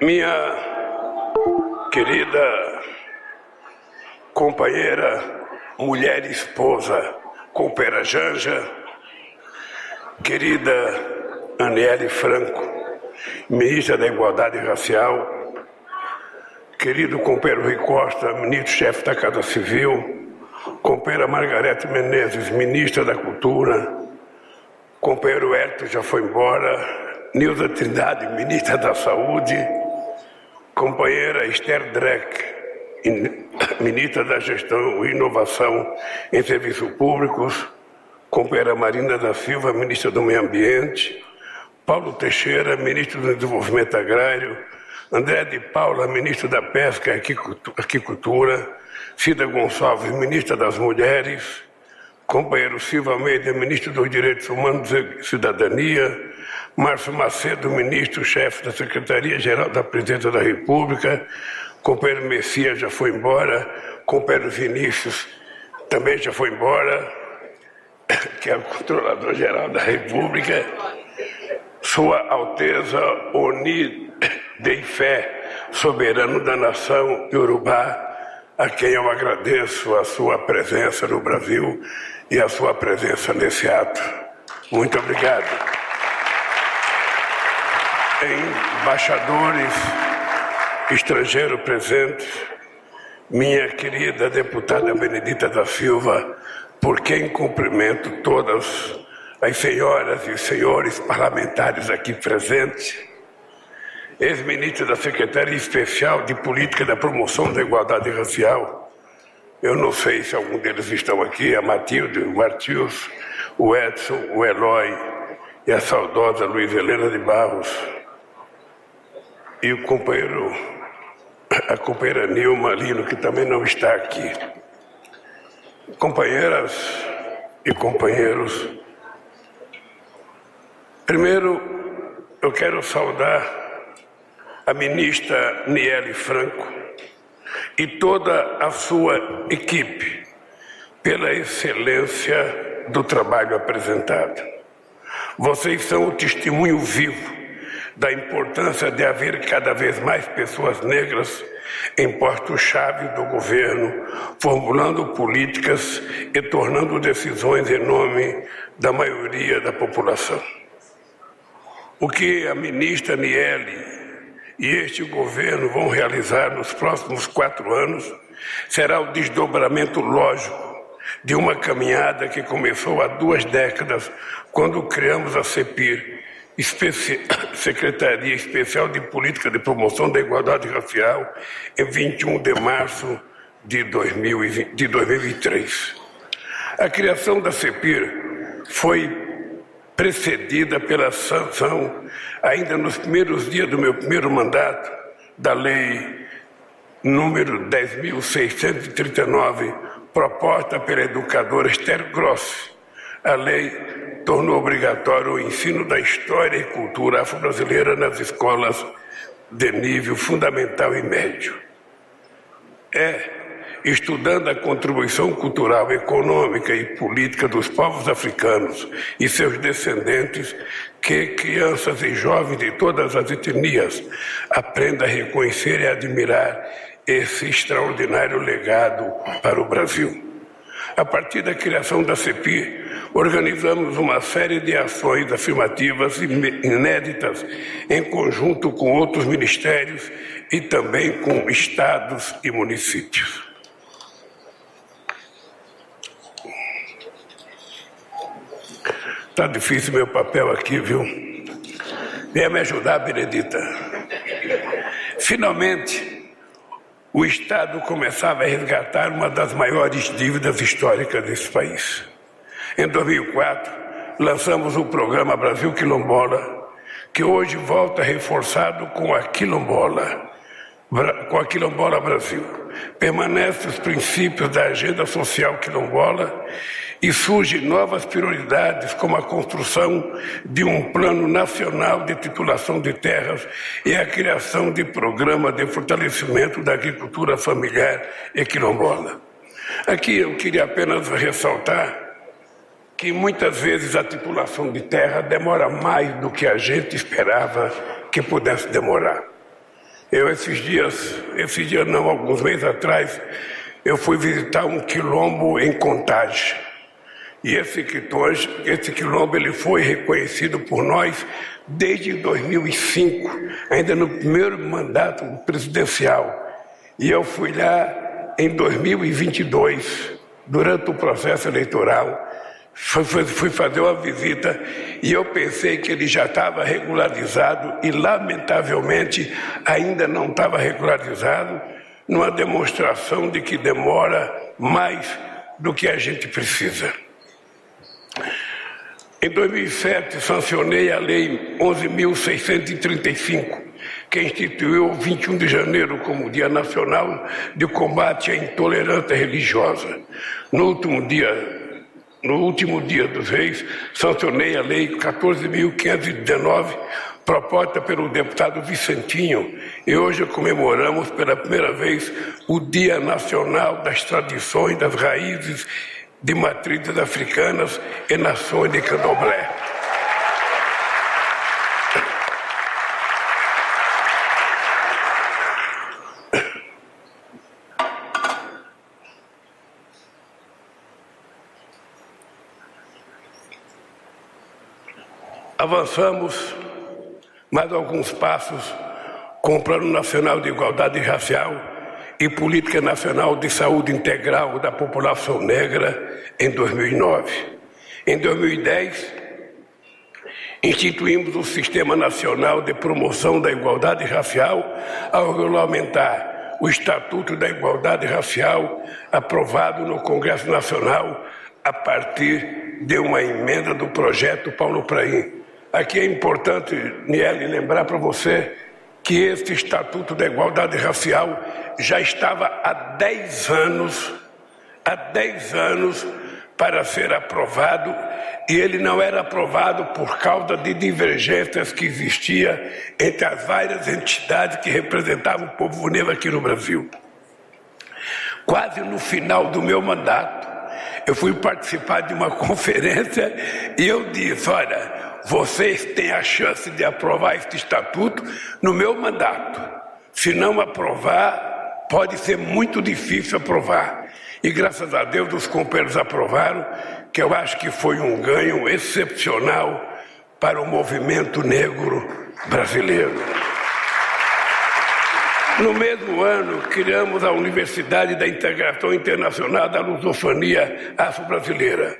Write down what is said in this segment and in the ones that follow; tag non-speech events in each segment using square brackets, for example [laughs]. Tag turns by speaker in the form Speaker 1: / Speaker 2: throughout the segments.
Speaker 1: Minha querida companheira, mulher e esposa, companheira Janja, querida Aniele Franco, ministra da Igualdade Racial, querido companheiro Rui Costa, ministro-chefe da Casa Civil, companheira Margarete Menezes, ministra da Cultura, companheiro Hélio já foi embora, Nilza Trindade, ministra da Saúde, companheira Esther Dreck, [coughs] ministra da Gestão e Inovação em Serviços Públicos, companheira Marina da Silva, ministra do Meio Ambiente, Paulo Teixeira, ministro do Desenvolvimento Agrário, André de Paula, ministro da Pesca e Aquicultura, Cida Gonçalves, ministra das Mulheres, companheiro Silva Almeida, ministro dos Direitos Humanos e Cidadania, Márcio Macedo, ministro-chefe da Secretaria-Geral da Presidência da República, companheiro Messias já foi embora, companheiro Vinícius também já foi embora, [coughs] que é o controlador-geral da República, Sua Alteza Oni [coughs] Deifé, soberano da nação Yorubá, a quem eu agradeço a sua presença no Brasil e a sua presença nesse ato. Muito obrigado. Embaixadores estrangeiros presentes, minha querida deputada Benedita da Silva, por quem cumprimento todas as senhoras e senhores parlamentares aqui presentes, ex-ministro da Secretaria Especial de Política da Promoção da Igualdade Racial, eu não sei se algum deles estão aqui, a Matilde, o Martius, o Edson, o Eloy e a saudosa Luiz Helena de Barros, e o companheiro, a companheira Nilma Lino, que também não está aqui. Companheiras e companheiros, primeiro eu quero saudar a ministra Niele Franco e toda a sua equipe pela excelência do trabalho apresentado. Vocês são o testemunho vivo da importância de haver cada vez mais pessoas negras em postos-chave do governo, formulando políticas e tornando decisões em nome da maioria da população. O que a ministra Niele e este governo vão realizar nos próximos quatro anos será o desdobramento lógico de uma caminhada que começou há duas décadas, quando criamos a CEPIR, [coughs] Secretaria Especial de Política de Promoção da Igualdade Racial, em 21 de março de, 2020, de 2023. A criação da CEPIR foi precedida pela sanção, ainda nos primeiros dias do meu primeiro mandato, da Lei número 10.639, proposta pela educadora Esther Gross. A lei tornou obrigatório o ensino da história e cultura afro-brasileira nas escolas de nível fundamental e médio. É estudando a contribuição cultural, econômica e política dos povos africanos e seus descendentes, que crianças e jovens de todas as etnias aprendam a reconhecer e admirar esse extraordinário legado para o Brasil. A partir da criação da CEPI, organizamos uma série de ações afirmativas inéditas em conjunto com outros ministérios e também com estados e municípios. Está difícil meu papel aqui, viu? Venha me ajudar, Benedita. Finalmente, o Estado começava a resgatar uma das maiores dívidas históricas desse país. Em 2004, lançamos o programa Brasil Quilombola, que hoje volta reforçado com a Quilombola, com a Quilombola Brasil. Permanecem os princípios da agenda social quilombola e surgem novas prioridades, como a construção de um plano nacional de titulação de terras e a criação de programa de fortalecimento da agricultura familiar e quilombola. Aqui eu queria apenas ressaltar que muitas vezes a titulação de terra demora mais do que a gente esperava que pudesse demorar. Eu esses dias, esses dias não, alguns meses atrás, eu fui visitar um quilombo em Contagem. E esse, esse quilombo ele foi reconhecido por nós desde 2005, ainda no primeiro mandato presidencial. E eu fui lá em 2022, durante o processo eleitoral, fui, fui fazer uma visita e eu pensei que ele já estava regularizado e, lamentavelmente, ainda não estava regularizado, numa demonstração de que demora mais do que a gente precisa. Em 2007, sancionei a Lei 11.635, que instituiu o 21 de janeiro como Dia Nacional de Combate à Intolerância Religiosa. No último dia no último dia dos reis, sancionei a Lei 14.519, proposta pelo deputado Vicentinho, e hoje comemoramos pela primeira vez o Dia Nacional das Tradições, das Raízes de Matrizes Africanas e Nações de Candomblé. Avançamos mais alguns passos com o Plano Nacional de Igualdade Racial e Política Nacional de Saúde Integral da População Negra em 2009. Em 2010, instituímos o Sistema Nacional de Promoção da Igualdade Racial ao regulamentar o Estatuto da Igualdade Racial aprovado no Congresso Nacional a partir de uma emenda do projeto Paulo Praim Aqui é importante, Niele, lembrar para você que este Estatuto da Igualdade Racial já estava há 10 anos, há 10 anos para ser aprovado, e ele não era aprovado por causa de divergências que existia entre as várias entidades que representavam o povo negro aqui no Brasil. Quase no final do meu mandato, eu fui participar de uma [laughs] conferência e eu disse: olha, vocês têm a chance de aprovar este estatuto no meu mandato. Se não aprovar, pode ser muito difícil aprovar. E graças a Deus os companheiros aprovaram, que eu acho que foi um ganho excepcional para o movimento negro brasileiro. No mesmo ano, criamos a Universidade da Integração Internacional da Lusofonia Afro-Brasileira,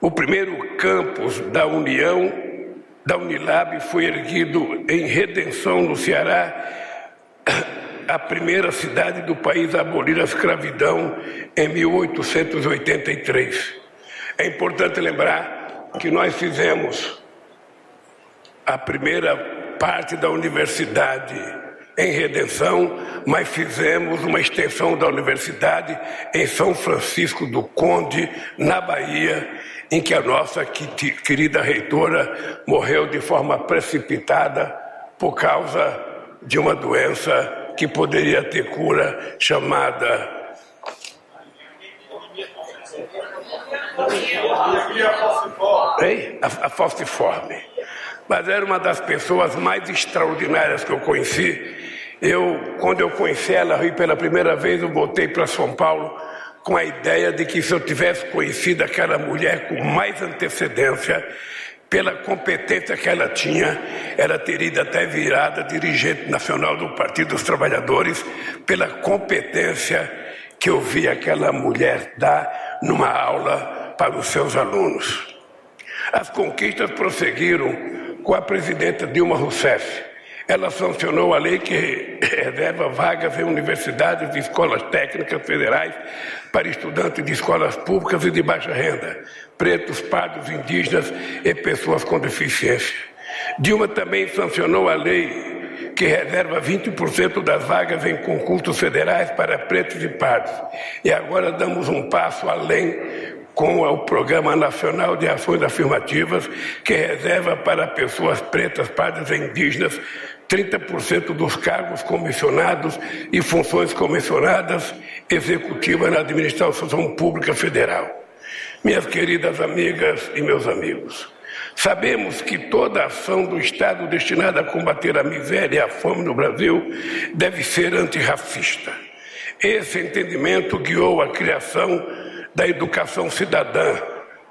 Speaker 1: o primeiro campus da União da Unilab foi erguido em Redenção, no Ceará, a primeira cidade do país a abolir a escravidão em 1883. É importante lembrar que nós fizemos a primeira parte da universidade em Redenção, mas fizemos uma extensão da universidade em São Francisco do Conde, na Bahia, em que a nossa querida reitora morreu de forma precipitada por causa de uma doença que poderia ter cura chamada Ei? A, a falciforme. Mas era uma das pessoas mais extraordinárias que eu conheci. Eu, quando eu conheci ela, e pela primeira vez, eu voltei para São Paulo com a ideia de que se eu tivesse conhecido aquela mulher com mais antecedência, pela competência que ela tinha, ela teria ido até virada dirigente nacional do Partido dos Trabalhadores, pela competência que eu vi aquela mulher dar numa aula para os seus alunos. As conquistas prosseguiram com a presidenta Dilma Rousseff ela sancionou a lei que [laughs] reserva vagas em universidades e escolas técnicas federais para estudantes de escolas públicas e de baixa renda, pretos, pardos, indígenas e pessoas com deficiência. Dilma também sancionou a lei que reserva 20% das vagas em concursos federais para pretos e pardos. E agora damos um passo além com o Programa Nacional de Ações Afirmativas, que reserva para pessoas pretas, pardas e indígenas 30% dos cargos comissionados e funções comissionadas executivas na administração pública federal. Minhas queridas amigas e meus amigos, Sabemos que toda ação do Estado destinada a combater a miséria e a fome no Brasil deve ser antirracista. Esse entendimento guiou a criação da educação cidadã,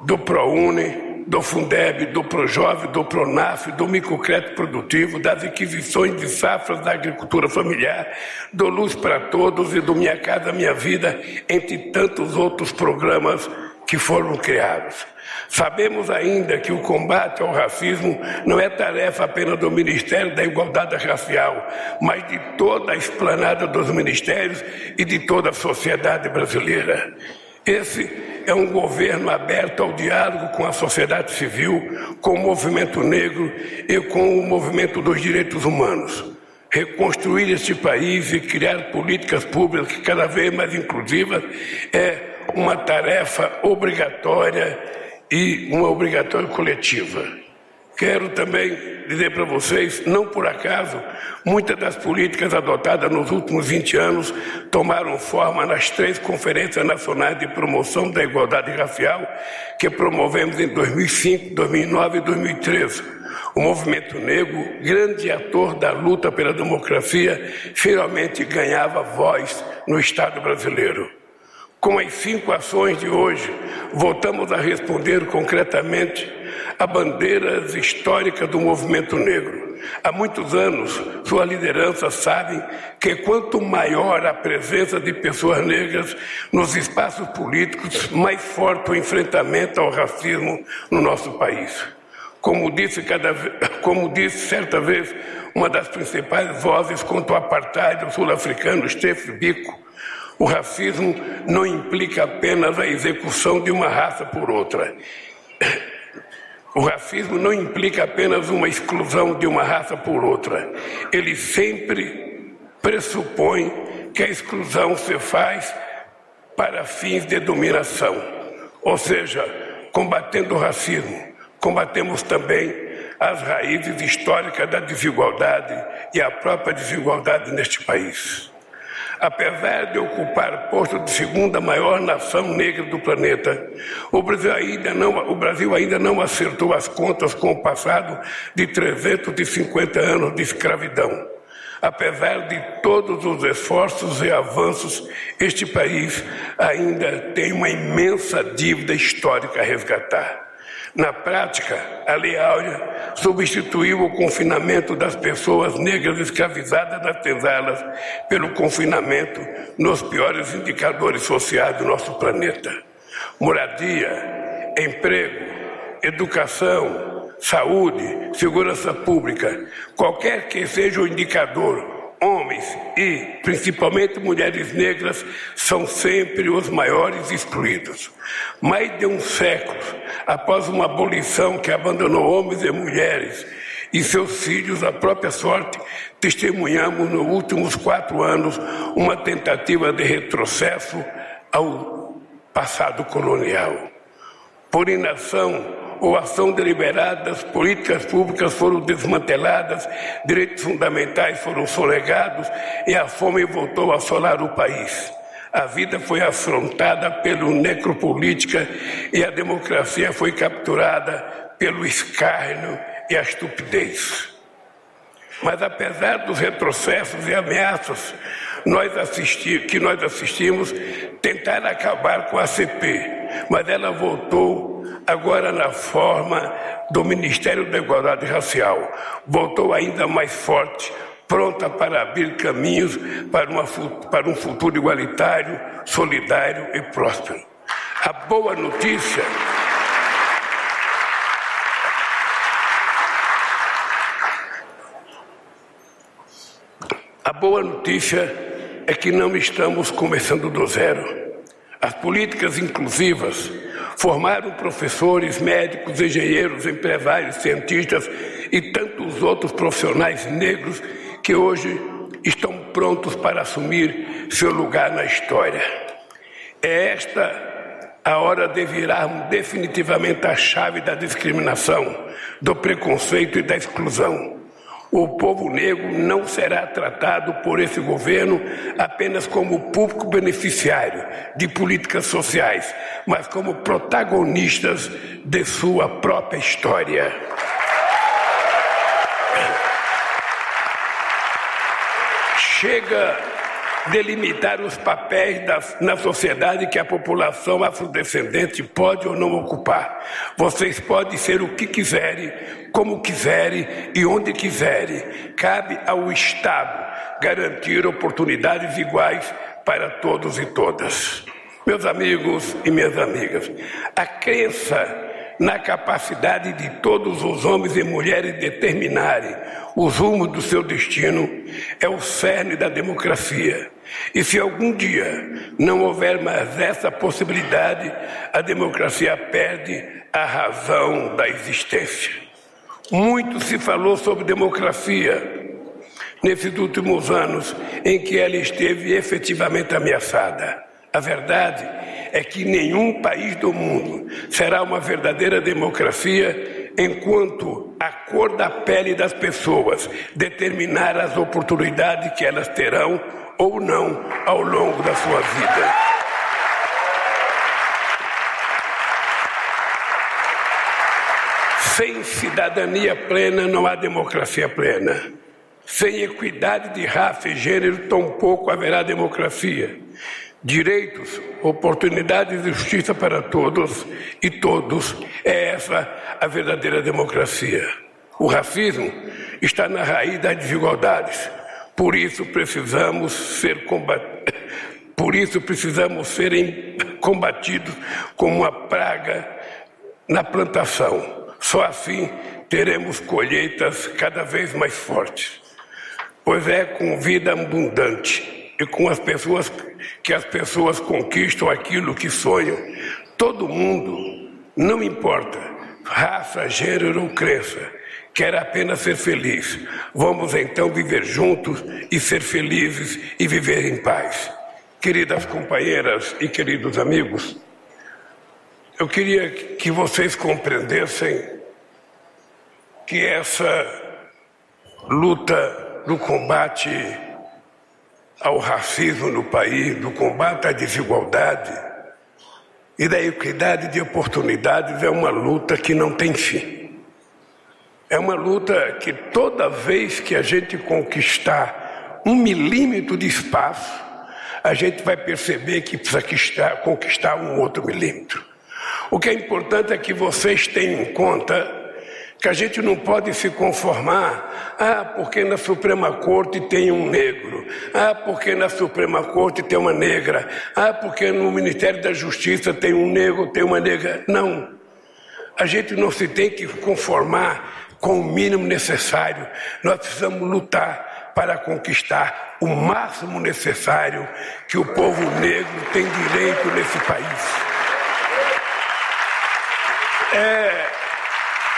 Speaker 1: do ProUni, do Fundeb, do Projove, do Pronaf, do microcrédito produtivo, das aquisições de safras da agricultura familiar, do Luz para Todos e do Minha Casa Minha Vida, entre tantos outros programas que foram criados. Sabemos ainda que o combate ao racismo não é tarefa apenas do Ministério da Igualdade Racial, mas de toda a esplanada dos ministérios e de toda a sociedade brasileira. Esse é um governo aberto ao diálogo com a sociedade civil, com o movimento negro e com o movimento dos direitos humanos. Reconstruir este país e criar políticas públicas cada vez mais inclusivas é uma tarefa obrigatória e uma obrigatória coletiva. Quero também dizer para vocês, não por acaso, muitas das políticas adotadas nos últimos 20 anos tomaram forma nas três conferências nacionais de promoção da igualdade racial que promovemos em 2005, 2009 e 2013. O movimento negro, grande ator da luta pela democracia, finalmente ganhava voz no Estado brasileiro. Com as cinco ações de hoje, voltamos a responder concretamente a bandeiras históricas do movimento negro. Há muitos anos, sua liderança sabe que quanto maior a presença de pessoas negras nos espaços políticos, mais forte o enfrentamento ao racismo no nosso país. Como disse, cada, [coughs] como disse certa vez uma das principais vozes contra o apartheid sul-africano, Stephen Biko, o racismo não implica apenas a execução de uma raça por outra. O racismo não implica apenas uma exclusão de uma raça por outra. Ele sempre pressupõe que a exclusão se faz para fins de dominação. Ou seja, combatendo o racismo, combatemos também as raízes históricas da desigualdade e a própria desigualdade neste país. Apesar de ocupar posto de segunda maior nação negra do planeta, o Brasil ainda não, o Brasil ainda não acertou as contas com o passado de 350 anos de escravidão. Apesar de todos os esforços e avanços, este país ainda tem uma imensa dívida histórica a resgatar. Na prática, a Lei Áurea substituiu o confinamento das pessoas negras escravizadas nas senzalas pelo confinamento nos piores indicadores sociais do nosso planeta: moradia, emprego, educação, saúde, segurança pública, qualquer que seja o indicador homens e, principalmente, mulheres negras são sempre os maiores excluídos. Mais de um século após uma abolição que abandonou homens e mulheres e seus filhos à própria sorte, testemunhamos nos últimos quatro anos uma tentativa de retrocesso ao passado colonial. Por inação ou ação deliberadas, políticas públicas foram desmanteladas, direitos fundamentais foram sonegados e a fome voltou a assolar o país. A vida foi afrontada pelo necropolítica e a democracia foi capturada pelo escárnio e a estupidez. Mas apesar dos retrocessos e ameaças nós que nós assistimos, tentaram acabar com a CP, mas ela voltou agora na forma do Ministério da Igualdade Racial. Voltou ainda mais forte, pronta para abrir caminhos para, uma, para um futuro igualitário, solidário e próspero. A boa notícia. A boa notícia é que não estamos começando do zero. As políticas inclusivas Formaram professores, médicos, engenheiros, empresários, cientistas e tantos outros profissionais negros que hoje estão prontos para assumir seu lugar na história. É esta a hora de virarmos definitivamente a chave da discriminação, do preconceito e da exclusão. O povo negro não será tratado por esse governo apenas como público beneficiário de políticas sociais, mas como protagonistas de sua própria história. Chega delimitar os papéis na sociedade que a população afrodescendente pode ou não ocupar. Vocês podem ser o que quiserem, como quiserem e onde quiserem. Cabe ao Estado garantir oportunidades iguais para todos e todas. Meus amigos e minhas amigas, a crença na capacidade de todos os homens e mulheres determinarem os rumos do seu destino é o cerne da democracia. E se algum dia não houver mais essa possibilidade, a democracia perde a razão da existência. Muito se falou sobre democracia nesses últimos anos em que ela esteve efetivamente ameaçada. A verdade é que nenhum país do mundo será uma verdadeira democracia enquanto a cor da pele das pessoas determinar as oportunidades que elas terão ou não ao longo da sua vida. Sem cidadania plena não há democracia plena. Sem equidade de raça e gênero, tampouco haverá democracia direitos, oportunidades e justiça para todos e todos. É essa a verdadeira democracia. O racismo está na raiz das desigualdades. Por isso precisamos ser combatidos. Por isso precisamos combatidos como uma praga na plantação. Só assim teremos colheitas cada vez mais fortes. Pois é com vida abundante e com as pessoas que as pessoas conquistam aquilo que sonham. Todo mundo, não importa raça, gênero ou crença, quer apenas ser feliz. Vamos então viver juntos e ser felizes e viver em paz. Queridas companheiras e queridos amigos, eu queria que vocês compreendessem que essa luta do combate ao racismo no país, do combate à desigualdade e da equidade de oportunidades é uma luta que não tem fim. É uma luta que toda vez que a gente conquistar um milímetro de espaço, a gente vai perceber que precisa conquistar, um outro milímetro. O que é importante é que vocês tenham em conta que a gente não pode se conformar, ah, porque na Suprema Corte tem um negro, ah, porque na Suprema Corte tem uma negra, ah, porque no Ministério da Justiça tem um negro, tem uma negra. Não. A gente não se tem que conformar com o mínimo necessário. Nós precisamos lutar para conquistar o máximo necessário que o povo negro tem direito nesse país. É,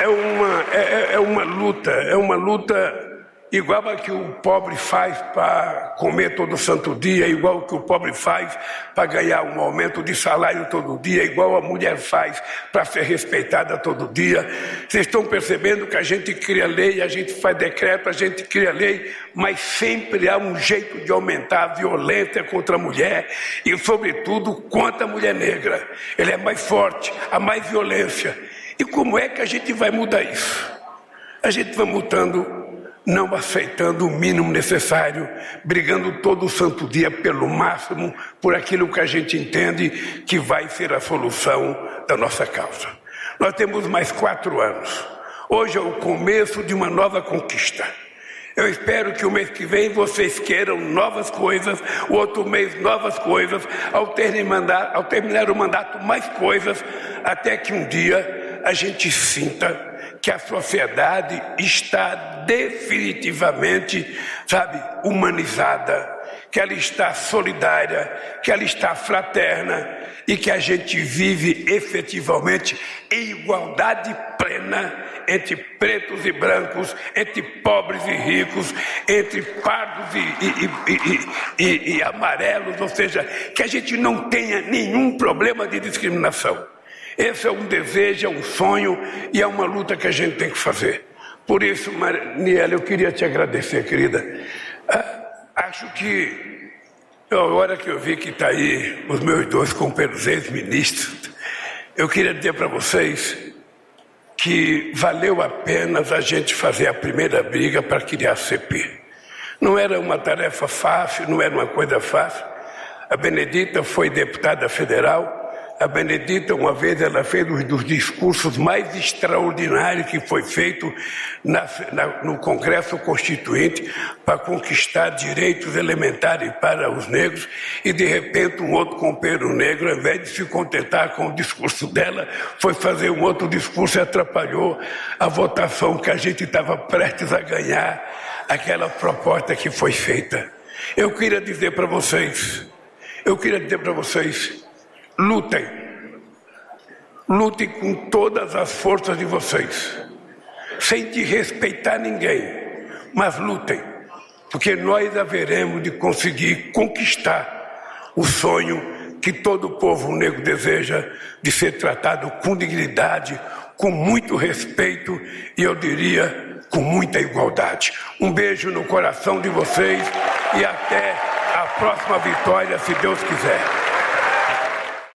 Speaker 1: é uma, é, é, é uma luta, é uma luta igual a que o pobre faz para comer todo santo dia, igual que o pobre faz para ganhar um aumento de salário todo dia, igual a mulher faz para ser respeitada todo dia. Vocês estão percebendo que a gente cria lei, a gente faz decreto, a gente cria lei, mas sempre há um jeito de aumentar a violência contra a mulher e, sobretudo, contra a mulher negra. Ele é mais forte, há mais violência. E como é que a gente vai mudar isso? A gente vai mudando, não aceitando o mínimo necessário, brigando todo santo dia pelo máximo, por aquilo que a gente entende que vai ser a solução da nossa causa. Nós temos mais quatro anos. Hoje é o começo de uma nova conquista. Eu espero que o mês que vem vocês queiram novas coisas, o outro mês novas coisas, ao, ao terminar o mandato mais coisas, até que um dia a gente sinta que a sociedade está definitivamente, sabe, humanizada, que ela está solidária, que ela está fraterna e que a gente vive efetivamente em igualdade plena entre pretos e brancos, entre pobres e ricos, entre pardos e, e, e, e amarelos, ou seja, que a gente não tenha nenhum problema de discriminação. Esse é um desejo, é um sonho e é uma luta que a gente tem que fazer. Por isso, Mariela, eu queria te agradecer, querida. Ah, acho que, a hora que eu vi que está aí os meus dois companheiros ex-ministros, eu queria dizer para vocês que valeu a pena a gente fazer a primeira briga para criar a CP. Não era uma tarefa fácil, não era uma coisa fácil. A Benedita foi deputada federal, a Benedita, uma vez, ela fez um dos discursos mais extraordinários que foi feito na, na, no Congresso Constituinte para conquistar direitos elementares para os negros e, de repente, um outro companheiro negro, ao invés de se contentar com o discurso dela, foi fazer um outro discurso e atrapalhou a votação que a gente estava prestes a ganhar, aquela proposta que foi feita. Eu queria dizer para vocês, eu queria dizer para vocês, Lutem. Lutem com todas as forças de vocês, sem desrespeitar ninguém, mas lutem, porque nós haveremos de conseguir conquistar o sonho que todo povo negro deseja de ser tratado com dignidade, com muito respeito e eu diria com muita igualdade. Um beijo no coração de vocês e até a próxima vitória, se Deus quiser.